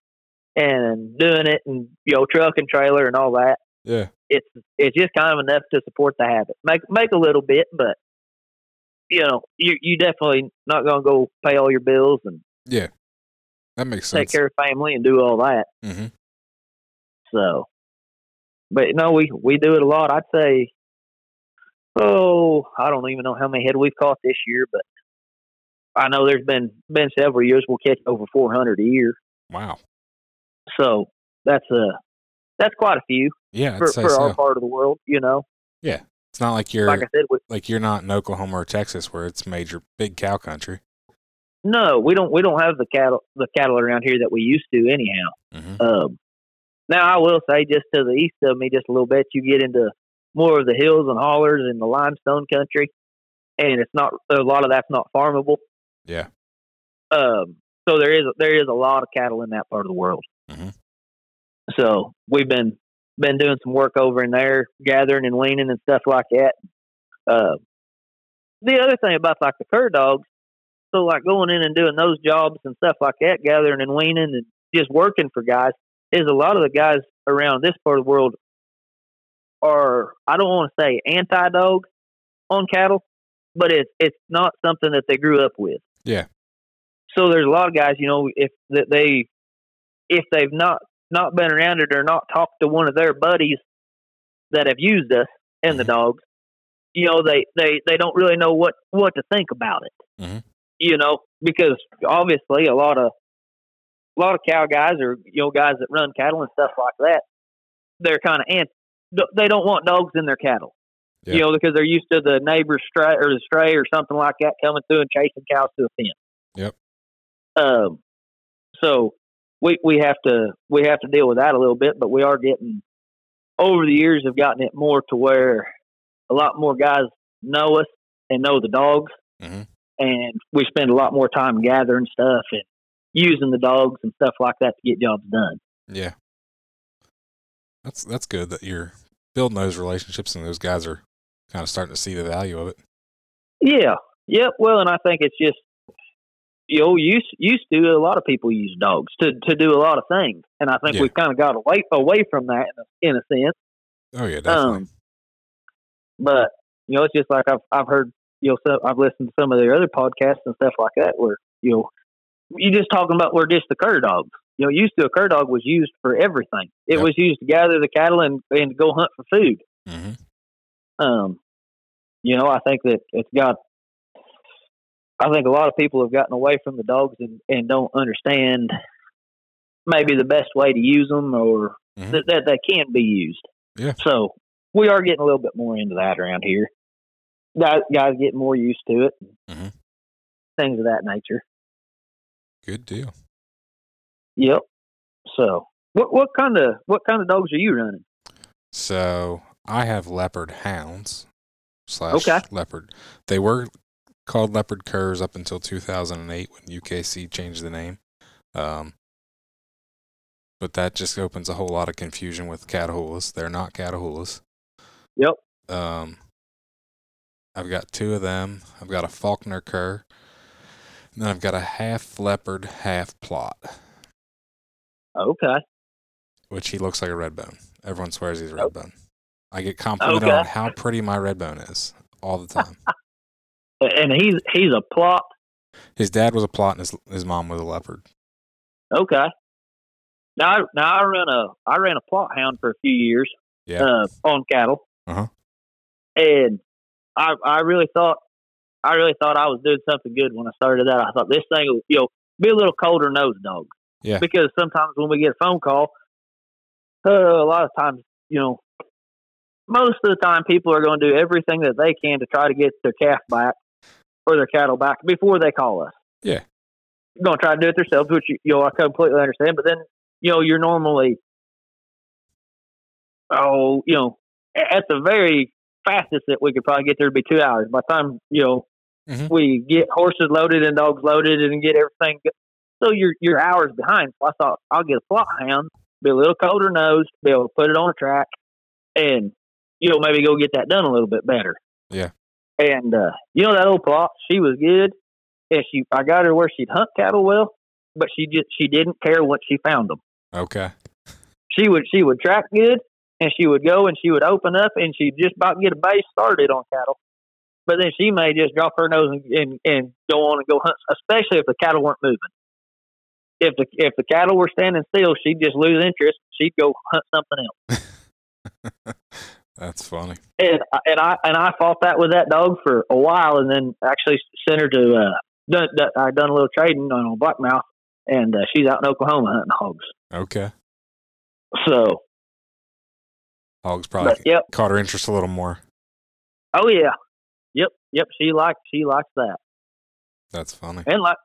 and doing it and you know truck and trailer and all that. Yeah. It's it's just kind of enough to support the habit. Make make a little bit, but you know you you definitely not gonna go pay all your bills and Yeah. That makes sense. take care of family and do all that. Mm-hmm. So, but no, we we do it a lot. I'd say, oh, I don't even know how many head we've caught this year, but I know there's been been several years we'll catch over 400 a year. Wow. So that's a that's quite a few Yeah, for, for so. our part of the world. You know, Yeah, It's not like you're like I said, we, like you're not in Oklahoma or Texas where it's major big cow country. no, we don't we don't have the cattle the cattle around here that we used to anyhow. hmm Um, now I will say, just to the east of me, just a little bit, you get into more of the hills and hollers and the limestone country, and it's not a lot of that's not farmable. Yeah. Um, so there is there is a lot of cattle in that part of the world. Mhm. So we've been been doing some work over in there, gathering and weaning and stuff like that. Uh, the other thing about like the cur dogs, so like going in and doing those jobs and stuff like that, gathering and weaning and just working for guys, is a lot of the guys around this part of the world are I don't want to say anti dog on cattle, but it's it's not something that they grew up with. Yeah. So there's a lot of guys, you know, if that they if they've not not been around it or not talked to one of their buddies that have used us and the Mhm. dogs, you know, they they they don't really know what what to think about it. Mm-hmm. You know, because obviously a lot of a lot of cow guys or you know guys that run cattle and stuff like that, they're kind of ant. They don't want dogs in their cattle. Yeah. You know, because they're used to the neighbor's stray or the stray or something like that coming through and chasing cows to the fence. Yep. Um. So we we have to we have to deal with that a little bit, but we are getting over the years have gotten it more to where a lot more guys know us and know the dogs, Mhm. and we spend a lot more time gathering stuff and using the dogs and stuff like that to get jobs done. Yeah. That's that's good that you're building those relationships and those guys are kind of starting to see the value of it. Yeah. Yep. Well, and I think it's just you know used used to a lot of people use dogs to to do a lot of things, and I think Yeah. we've kind of got away away from that in a, in a sense. Oh yeah, definitely. Um, but you know, it's just like I've I've heard you know so I've listened to some of their other podcasts and stuff like that where you know you're just talking about we're just the cur dogs. You know, used to a cur dog was used for everything. It Yep. was used to gather the cattle and and go hunt for food. hmm Um, you know, I think that it's got. I think a lot of people have gotten away from the dogs and, and don't understand maybe the best way to use them or Mhm. that, that they can be used. Yeah. So we are getting a little bit more into that around here. Guys, guys getting more used to it. Mhm. Things of that nature. Good deal. Yep. So what what kind of what kind of dogs are you running? So I have leopard hounds slash Okay. leopard. They were called leopard curs up until 2008 when UKC changed the name. Um, but that just opens a whole lot of confusion with Catahoulas. They're not Catahoulas. Yep. Um, I've got two of them. I've got a Faulkner cur. And then I've got a half leopard, half Plott, Okay. which he looks like a Redbone. Everyone swears he's a Redbone. I get complimented Okay. on how pretty my Redbone is all the time. And he's he's a Plott. his dad was a Plott and his, his mom was a leopard. Okay. Now, I, now I ran a I ran a Plott hound for a few years Yeah. uh, on cattle, Uh-huh. and I I really thought I really thought I was doing something good when I started that. I thought this thing will you know be a little colder nose dog. Yeah. Because sometimes when we get a phone call, uh, a lot of times you know most of the time people are going to do everything that they can to try to get their calf back or their cattle back before they call us. Yeah. Going to try to do it themselves, which you know I completely understand. But then you know you're normally oh you know at the very fastest that we could probably get there would be two hours. By the time you know Mhm. we get horses loaded and dogs loaded and get everything, so you're you're hours behind. So I thought I'll get a Plott hound, be a little colder nosed, be able to put it on a track, and you know maybe go get that done a little bit better. Yeah. And uh, you know that old Plott, she was good, and she I got her where she'd hunt cattle well, but she just she didn't care what she found them. Okay. She would she would track good, and she would go and she would open up and she'd just about get a base started on cattle. But then she may just drop her nose and, and, and go on and go hunt, especially if the cattle weren't moving. If the if the cattle were standing still, she'd just lose interest. She'd go hunt something else. That's funny. And and I and I fought that with that dog for a while, and then actually sent her to. Uh, done, done, I done a little trading on a blackmouth, and uh, she's out in Oklahoma hunting hogs. Okay. So hogs probably but, yep. caught her interest a little more. Oh yeah, yep, yep. She likes she likes that. That's funny. And like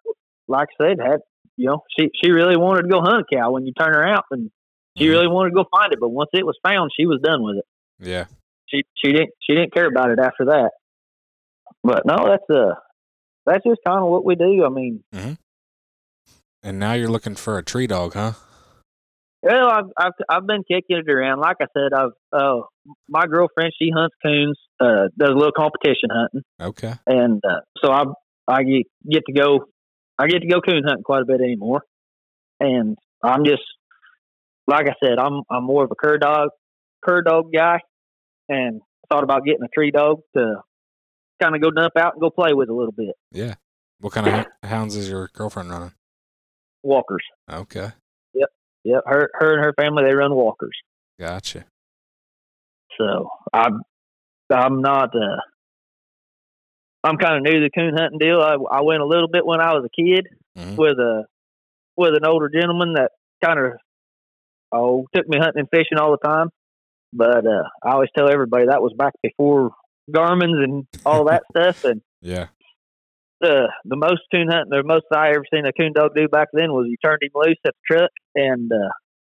like I said, had you know she she really wanted to go hunt a cow when you turn her out, and she Mhm. really wanted to go find it. But once it was found, she was done with it. Yeah. She she didn't she didn't care about it after that. But no, that's uh that's just kind of what we do. I mean, Mm-hmm. And now you're looking for a tree dog, huh? Well, I've I've I've been kicking it around. Like I said, I've uh my girlfriend she hunts coons, uh does a little competition hunting, Okay. and uh, so I I get get to go I get to go coon hunting quite a bit anymore, and I'm just like I said, I'm I'm more of a cur dog cur dog guy, and thought about getting a tree dog to kind of go dump out and go play with a little bit. Yeah. What kind of hounds is your girlfriend running? Walkers, Okay. Yep. Yep. her her and her family they run walkers. Gotcha. So I'm I'm not uh I'm kind of new to the coon hunting deal. I I went a little bit when I was a kid Mhm. with a with an older gentleman that kind of oh took me hunting and fishing all the time. But uh I always tell everybody that was back before Garmin's and all that stuff. And Yeah. the the most coon hunting, the most I ever seen a coon dog do back then was you turned him loose at the truck, and uh,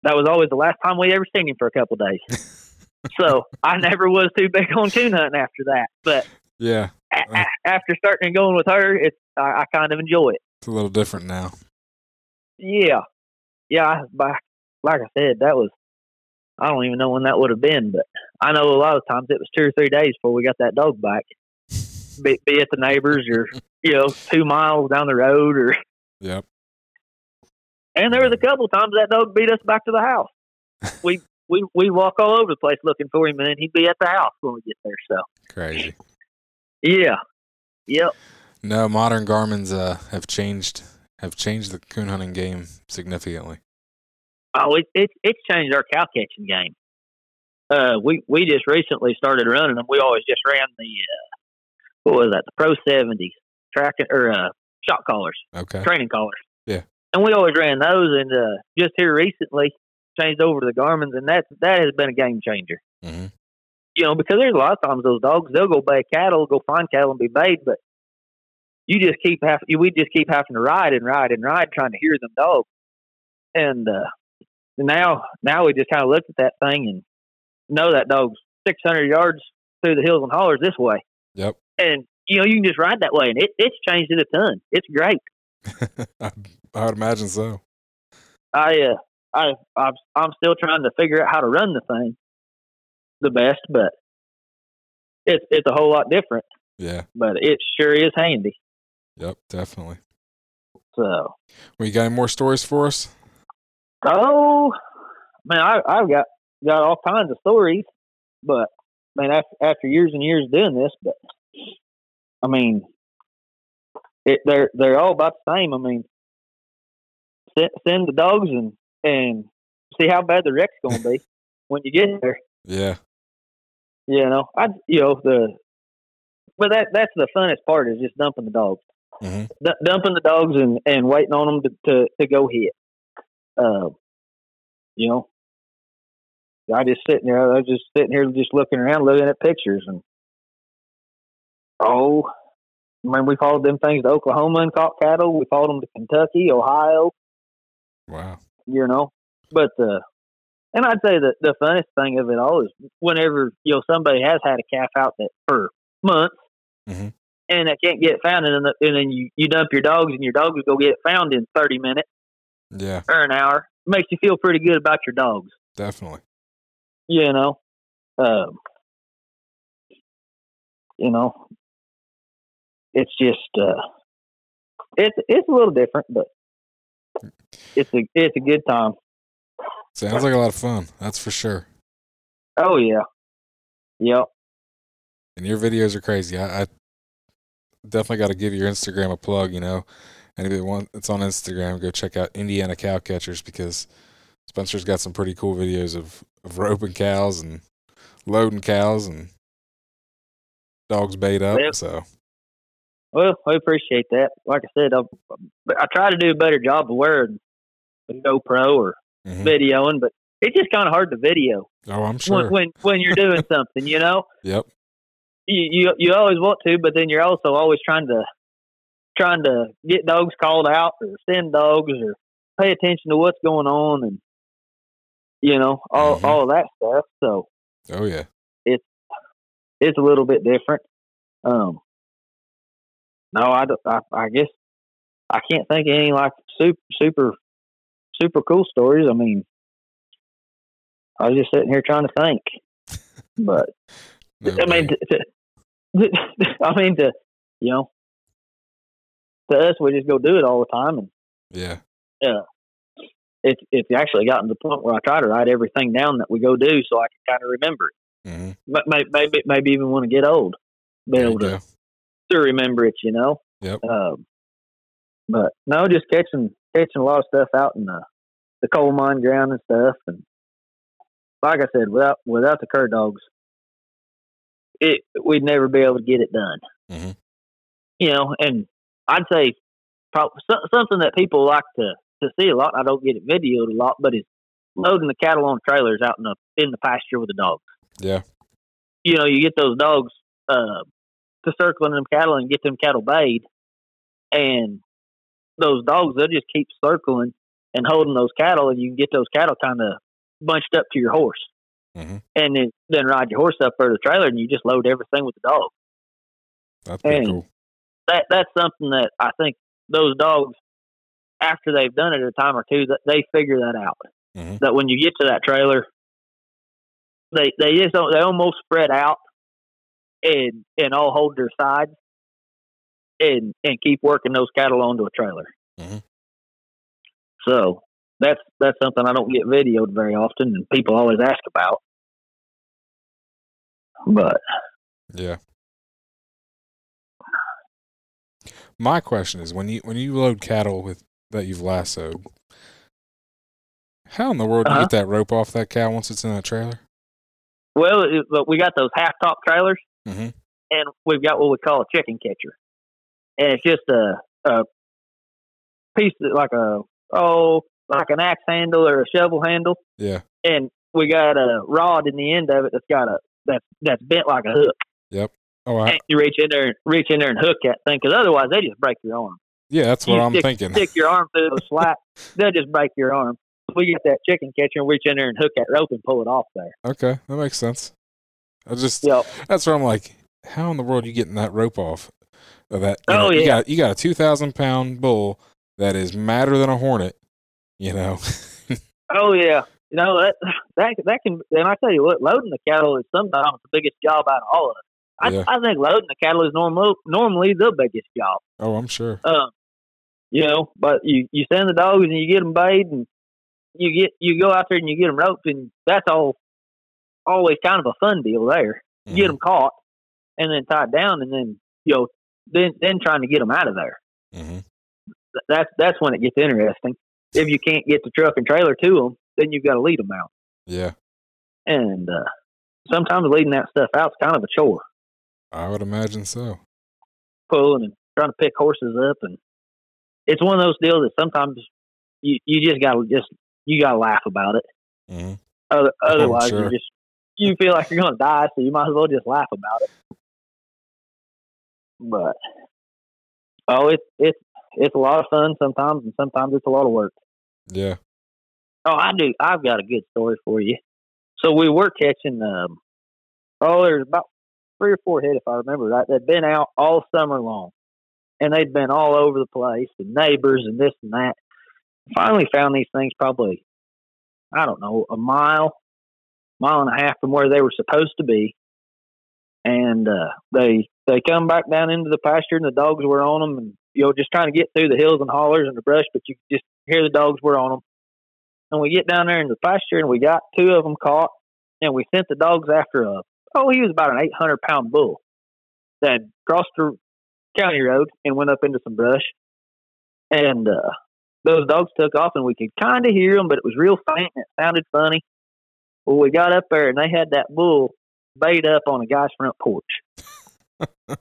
that was always the last time we ever seen him for a couple of days. so I never was too big on coon hunting after that. But Yeah. a- a- after starting and going with her, it's I, I kind of enjoy it. It's a little different now. Yeah, yeah. I, by, like I said, that was I don't even know when that would have been, but I know a lot of times it was two or three days before we got that dog back. Be, be it the neighbors or you know two miles down the road or Yep. And there was a couple times that dog beat us back to the house. We we we walk all over the place looking for him, and then he'd be at the house when we get there. So Crazy. yeah, yep, No, modern Garmin's uh, have changed have changed the coon hunting game significantly. Oh, it, it it's changed our cow catching game. Uh, we we just recently started running them. We always just ran the uh, what was that? The Pro seventies tracking or uh, shot collars, Okay. training collars. Yeah. and we always ran those. And uh, just here recently, changed over to the Garmin's, and that's that has been a game changer. hmm you know, because there's a lot of times those dogs they'll go bay cattle, go find cattle and be bayed, but you just keep having we just keep having to ride and ride and ride trying to hear them dogs. And uh now now we just kind of looked at that thing and know that dog's 600 yards through the hills and hollers this way, Yep. and you know you can just ride that way, and it it's changed it a ton. It's great. I, I would imagine so. I uh I I'm, I'm still trying to figure out how to run the thing the best, but it's it's a whole lot different. Yeah. but it sure is handy. Yep. Definitely. So, Well, you got any more stories for us? Oh man, I, I've got got all kinds of stories, but man, after, after years and years doing this, but I mean, it, they're they're all about the same. I mean, send, send the dogs and and see how bad the wreck's going to be when you get there. Yeah. You know, I you know the, but that that's the funnest part is just dumping the dogs. hmm d- dumping the dogs and, and waiting on them to, to, to go hit. Uh, you know, I just sitting there. I was just sitting here, just looking around, looking at pictures, and oh, I mean, we followed them things to Oklahoma and caught cattle. We followed them to Kentucky, Ohio. Wow. You know, but uh, and I'd say that the funnest thing of it all is whenever you know somebody has had a calf out that for months Mhm. and they can't get found, and then, and then you, you dump your dogs, and your dogs go get found in thirty minutes Yeah. or an hour. Makes you feel pretty good about your dogs, Definitely. you know. Um, you know, it's just uh, it's it's a little different, but it's a it's a good time. Sounds like a lot of fun. That's for sure. Oh yeah, yep. And your videos are crazy. I, I definitely got to give your Instagram a plug. You know, anybody want it's on Instagram, go check out Indiana Cow Catchers because Spencer's got some pretty cool videos of of roping cows and loading cows and dogs bait up. So Well, I appreciate that. Like I said, I, I try to do a better job of wearing a GoPro or mhm. videoing, but it's just kind of hard to video oh, I'm when, sure. when when you're doing something. You know, Yep. you, you you always want to, but then you're also always trying to trying to get dogs called out or send dogs or pay attention to what's going on and you know all Mhm. all of that stuff. So Oh yeah. it's it's a little bit different. Um, no, I, don't- I, I guess I can't think of any like super, super, super cool stories. I mean, I was just sitting here trying to think, but No I mean, to, to, I mean, to you know, to us, we just go do it all the time, and yeah. it's it's actually gotten to the point where I try to write everything down that we go do, so I can kind of remember it. hmm But may- maybe maybe even when I get old, be There able to to remember it, you know. Yep. Um, but no, just catching catching a lot of stuff out in the the coal mine ground and stuff, and like I said, without without the cur dogs, it we'd never be able to get it done. Mm-hmm. You know, and I'd say probably something that people like to to see a lot. I don't get it videoed a lot, but is loading the cattle on trailers out in the in the pasture with the dogs Yeah. you know, you get those dogs uh, to circling them cattle and get them cattle bayed, and those dogs they'll just keep circling and holding those cattle, and you can get those cattle kind of bunched up to your horse, Mhm. and then then ride your horse up for the trailer, and you just load everything with the dog. That's pretty And- cool. That that's something that I think those dogs, after they've done it a time or two, that they figure that out. Mhm. That when you get to that trailer, they they just don't, they almost spread out and and all hold their sides and and keep working those cattle onto a trailer. Mm-hmm. So that's that's something I don't get videoed very often, and people always ask about. But Yeah. My question is when you when you load cattle with that you've lassoed, how in the world do you Uh-huh. get that rope off that cow once it's in that trailer? well, it, but we got those half top trailers, hmm and we've got what we call a chicken catcher, and it's just a a piece of, like a oh like an axe handle or a shovel handle, Yeah. and we got a rod in the end of it that's got a that's that's bent like a hook. Oh, I, you reach in there, reach in there and hook that thing, because otherwise they just break your arm. yeah, that's what you I'm stick, thinking. Stick your arm through the slat, they'll just break your arm. We get that chicken catcher and reach in there and hook that rope and pull it off there. Okay, that makes sense. I just Yep. that's where I'm like, how in the world are you getting that rope off of that? You Oh, know, you yeah. got you got a two thousand pound bull that is madder than a hornet. You know. Oh yeah, you know that that that can. And I tell you what, loading the cattle is sometimes the biggest job out of all of it. I, Yeah. I think loading the cattle is normal, normally the biggest job. oh, I'm sure. Um, you know, but you you send the dogs and you get them bayed and you get you go out there and you get them roped and that's all always kind of a fun deal there. You get them caught and then tied down and then you know then then trying to get them out of there. mhm. Th- That's that's when it gets interesting. If you can't get the truck and trailer to them, then you've got to lead them out. Yeah, and uh, sometimes leading that stuff out is kind of a chore, I would imagine so. pulling and trying to pick horses up, and it's one of those deals that sometimes you you just gotta just you gotta laugh about it. hmm Other, otherwise, sure. you just you feel like you're gonna die, so you might as well just laugh about it. But oh, it's it's it's a lot of fun sometimes, and sometimes it's a lot of work. Yeah. Oh, I do. I've got a good story for you. So we were catching. Um, oh, there's about three or four head, if I remember right. They'd been out all summer long, and they'd been all over the place, and neighbors and this and that. Finally, found these things probably, I don't know, a mile, mile and a half from where they were supposed to be, and uh, they they come back down into the pasture, and the dogs were on them, and you know, just trying to get through the hills and hollers and the brush, but you just hear the dogs were on them and we get down there in the pasture, and we got two of them caught, and we sent the dogs after a oh, he was about an 800 pound bull that crossed the county road and went up into some brush, and uh, those dogs took off, and we could kind of hear them, but it was real faint and it sounded funny. Well, we got up there, and they had that bull bait up on a guy's front porch.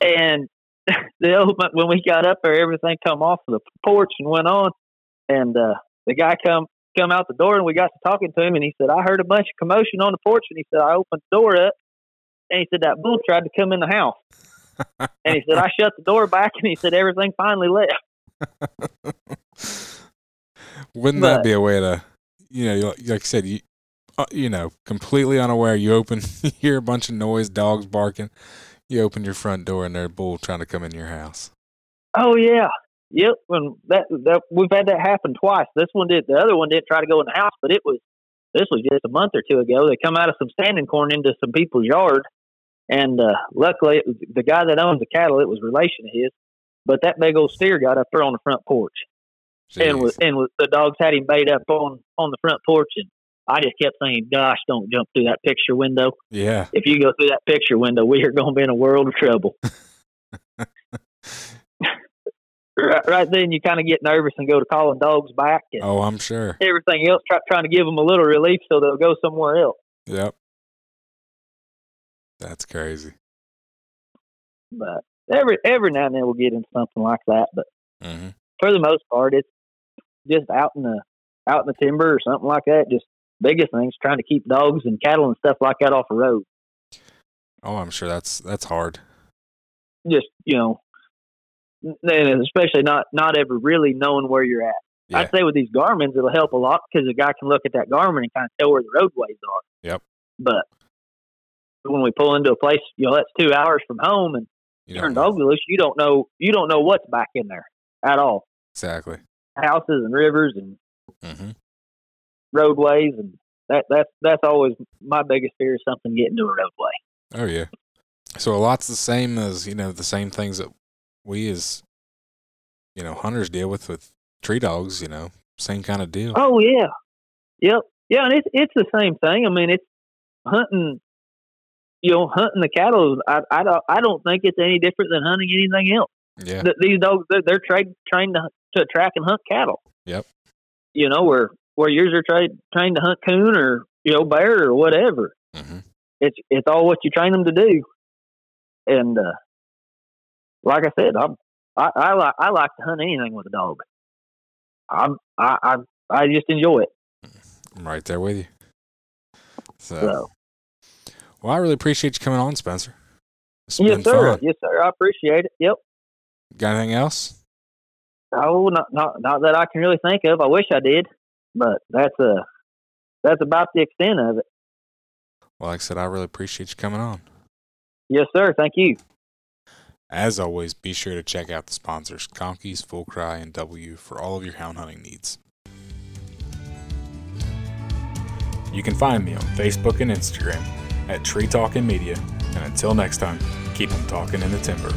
and the old, when we got up there, everything come off the porch and went on. And uh, the guy come come out the door, and we got to talking to him, and he said, "I heard a bunch of commotion on the porch," and he said, "I opened the door up, and he said that bull tried to come in the house." and he said, "I shut the door back," and he said, "Everything finally left." Wouldn't But- that be a way to, you know, like I said, you, uh, you know, completely unaware. You open, you hear a bunch of noise, dogs barking. You open your front door, and there's a bull trying to come in your house. Oh yeah, yep. and that, that we've had that happen twice. This one did. The other one didn't try to go in the house, but it was this was just a month or two ago. They come out of some standing corn into some people's yard, and uh, luckily it was the guy that owns the cattle. It was relation of his, but that big old steer got up there on the front porch, and was and was, the dogs had him bait up on on the front porch, and I just kept saying, "Gosh, don't jump through that picture window. yeah, If you go through that picture window, we are going to be in a world of trouble." right, right then, you kind of get nervous and go to calling dogs back, and oh, I'm sure. everything else, try, trying to give them a little relief so they'll go somewhere else. Yep, that's crazy. But every every now and then we'll get into something like that. But hmm for the most part, it's just out in the out in the timber or something like that. Just biggest things, trying to keep dogs and cattle and stuff like that off the road. Oh, I'm sure that's that's hard. Just you know, and especially not not ever really knowing where you're at. Yeah, I'd say with these Garmin's, it'll help a lot because the guy can look at that Garmin and kind of tell where the roadways are. Yep. But when we pull into a place, you know, that's two hours from home, and you turn know. you don't know you don't know what's back in there at all. exactly. Houses and rivers and hmm roadways, and that that's that's always my biggest fear is something getting to a roadway. Oh yeah. So a lot's the same as you know the same things that we as you know hunters deal with with tree dogs. You know, same kind of deal. Oh yeah, yep, yeah, and it's it's the same thing. I mean, it's hunting. You know, hunting the cattle. I I don't I don't think it's any different than hunting anything else. Yeah, Th- These dogs they're, they're trained trained to to track and hunt cattle. Yep. You know where where yours are trained trained to hunt coon or you know bear or whatever. hmm It's it's all what you train them to do. And uh, like I said, I'm, I I like I like to hunt anything with a dog. I'm I I, I just enjoy it. I'm right there with you. So, So well, I really appreciate you coming on, Spencer. It's yes, sir. fun. Yes, sir. I appreciate it. Yep. Got anything else? Oh, not not not that I can really think of. I wish I did, but that's uh that's about the extent of it. Well, like I said, I really appreciate you coming on. Yes, sir. Thank you. As always, be sure to check out the sponsors, Conkeys, Full Cry, and W for all of your hound hunting needs. You can find me on Facebook and Instagram at Tree Talkin' Media. And until next time, keep 'em talking in the timber.